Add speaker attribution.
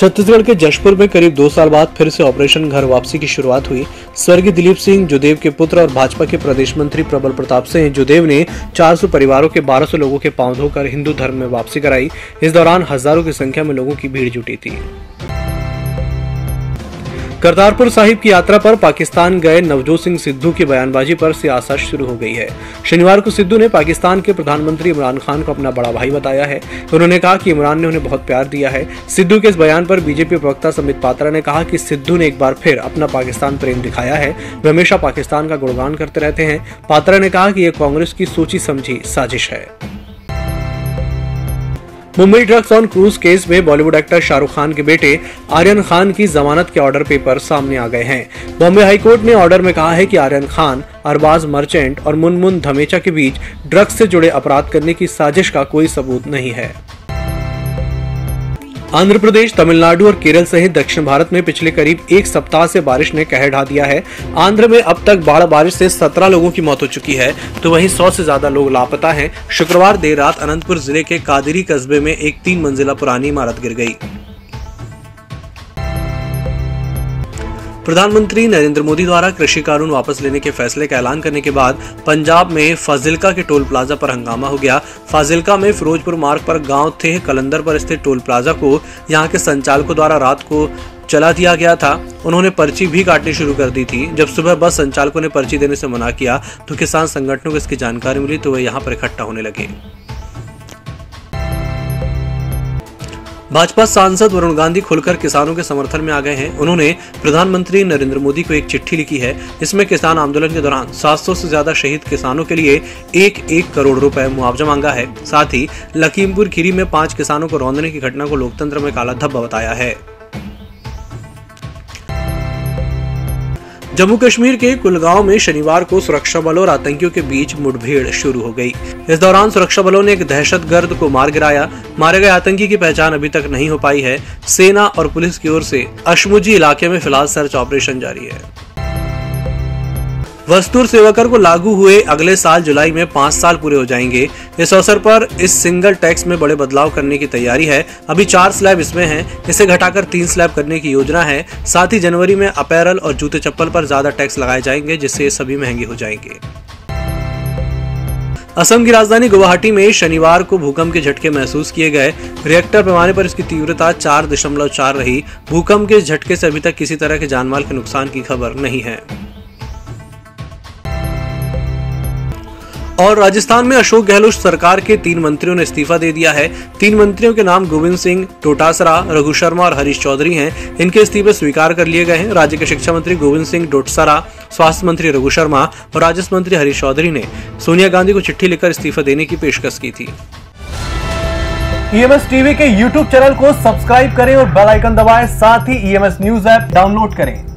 Speaker 1: छत्तीसगढ़ के जशपुर में करीब दो साल बाद फिर से ऑपरेशन घर वापसी की शुरुआत हुई। स्वर्गीय दिलीप सिंह जुदेव के पुत्र और भाजपा के प्रदेश मंत्री प्रबल प्रताप सिंह जुदेव ने 400 परिवारों के 1200 लोगों के पाँव धोकर हिंदू धर्म में वापसी कराई। इस दौरान हज़ारों की संख्या में लोगों की भीड़ जुटी थी। करतारपुर साहिब की यात्रा पर पाकिस्तान गए नवजोत सिंह सिद्धू की बयानबाजी पर सियासत शुरू हो गई है। शनिवार को सिद्धू ने पाकिस्तान के प्रधानमंत्री इमरान खान को अपना बड़ा भाई बताया है। उन्होंने कहा कि इमरान ने उन्हें बहुत प्यार दिया है। सिद्धू के इस बयान पर बीजेपी प्रवक्ता समित पात्रा ने कहा कि सिद्धू ने एक बार फिर अपना पाकिस्तान प्रेम दिखाया है। वे हमेशा पाकिस्तान का गुणगान करते रहते हैं। पात्रा ने कहा कि यह कांग्रेस की सोची समझी साजिश है। Mumbai drugs on cruise case में बॉलीवुड एक्टर शाहरुख खान के बेटे आर्यन खान की जमानत के ऑर्डर पेपर सामने आ गए हैं। बॉम्बे हाईकोर्ट ने ऑर्डर में कहा है कि आर्यन खान, अरबाज मर्चेंट और मुनमुन धमेचा के बीच ड्रग्स से जुड़े अपराध करने की साजिश का कोई सबूत नहीं है। आंध्र प्रदेश, तमिलनाडु और केरल सहित दक्षिण भारत में पिछले करीब एक सप्ताह से बारिश ने कहर ढा दिया है। आंध्र में अब तक बाढ़ बारिश से 17 लोगों की मौत हो चुकी है तो वहीं 100 से ज़्यादा लोग लापता हैं। शुक्रवार देर रात अनंतपुर ज़िले के कादिरी कस्बे में एक तीन मंजिला पुरानी इमारत गिर गई। प्रधानमंत्री नरेंद्र मोदी द्वारा कृषि कानून वापस लेने के फैसले का ऐलान करने के बाद पंजाब में फाजिलका के टोल प्लाजा पर हंगामा हो गया। फाजिलका में फिरोजपुर मार्ग पर गाँव थे कलंदर पर स्थित टोल प्लाजा को यहाँ के संचालकों द्वारा रात को चला दिया गया था। उन्होंने पर्ची भी काटनी शुरू कर दी थी। जब सुबह बस संचालकों ने पर्ची देने से मना किया तो किसान संगठनों को इसकी जानकारी मिली तो वे यहाँ पर इकट्ठा होने लगे। भाजपा सांसद वरुण गांधी खुलकर किसानों के समर्थन में आ गए हैं। उन्होंने प्रधानमंत्री नरेंद्र मोदी को एक चिट्ठी लिखी है इसमें किसान आंदोलन के दौरान 700 से ज़्यादा शहीद किसानों के लिए एक एक करोड़ रुपए मुआवजा मांगा है। साथ ही लखीमपुर खीरी में पाँच किसानों को रौंदने की घटना को लोकतंत्र में काला धब्बा बताया है। जम्मू कश्मीर के कुलगांव में शनिवार को सुरक्षा बलों और आतंकियों के बीच मुठभेड़ शुरू हो गई। इस दौरान सुरक्षा बलों ने एक दहशत गर्द को मार गिराया। मारे गए आतंकी की पहचान अभी तक नहीं हो पाई है। सेना और पुलिस की ओर से अशमुजी इलाके में फ़िलहाल सर्च ऑपरेशन जारी है। वस्तु और सेवा कर को लागू हुए अगले साल जुलाई में पाँच साल पूरे हो जाएँगे। इस अवसर पर इस सिंगल टैक्स में बड़े बदलाव करने की तैयारी है। अभी चार स्लैब इसमें हैं। इसे घटाकर तीन स्लैब करने की योजना है। साथ ही जनवरी में अपैरल और जूते चप्पल पर ज़्यादा टैक्स लगाए जाएँगे, जिससे ये सभी महँगे हो जाएँगे। असम की राजधानी गुवाहाटी में शनिवार को भूकंप के झटके महसूस किए गए। रिएक्टर पैमाने पर इसकी तीव्रता चार दशमलव चार रही। भूकंप के झटके से अभी तक किसी तरह के जानमाल के नुकसान की खबर नहीं है। और राजस्थान में अशोक गहलोत सरकार के तीन मंत्रियों ने इस्तीफा दे दिया है। तीन मंत्रियों के नाम गोविंद सिंह डोटासरा रघु शर्मा और हरीश चौधरी हैं। इनके इस्तीफे स्वीकार कर लिए गए हैं। राज्य के शिक्षा मंत्री गोविंद सिंह डोटसरा स्वास्थ्य मंत्री रघु शर्मा और राजस्व मंत्री हरीश चौधरी ने सोनिया गांधी को चिट्ठी लिखकर इस्तीफा देने की पेशकश की थी।
Speaker 2: ईएमएस टीवी के यूट्यूब चैनल को सब्सक्राइब करें और बेल आइकन दबाएँ। साथ ही ईएमएस न्यूज़ ऐप डाउनलोड करें।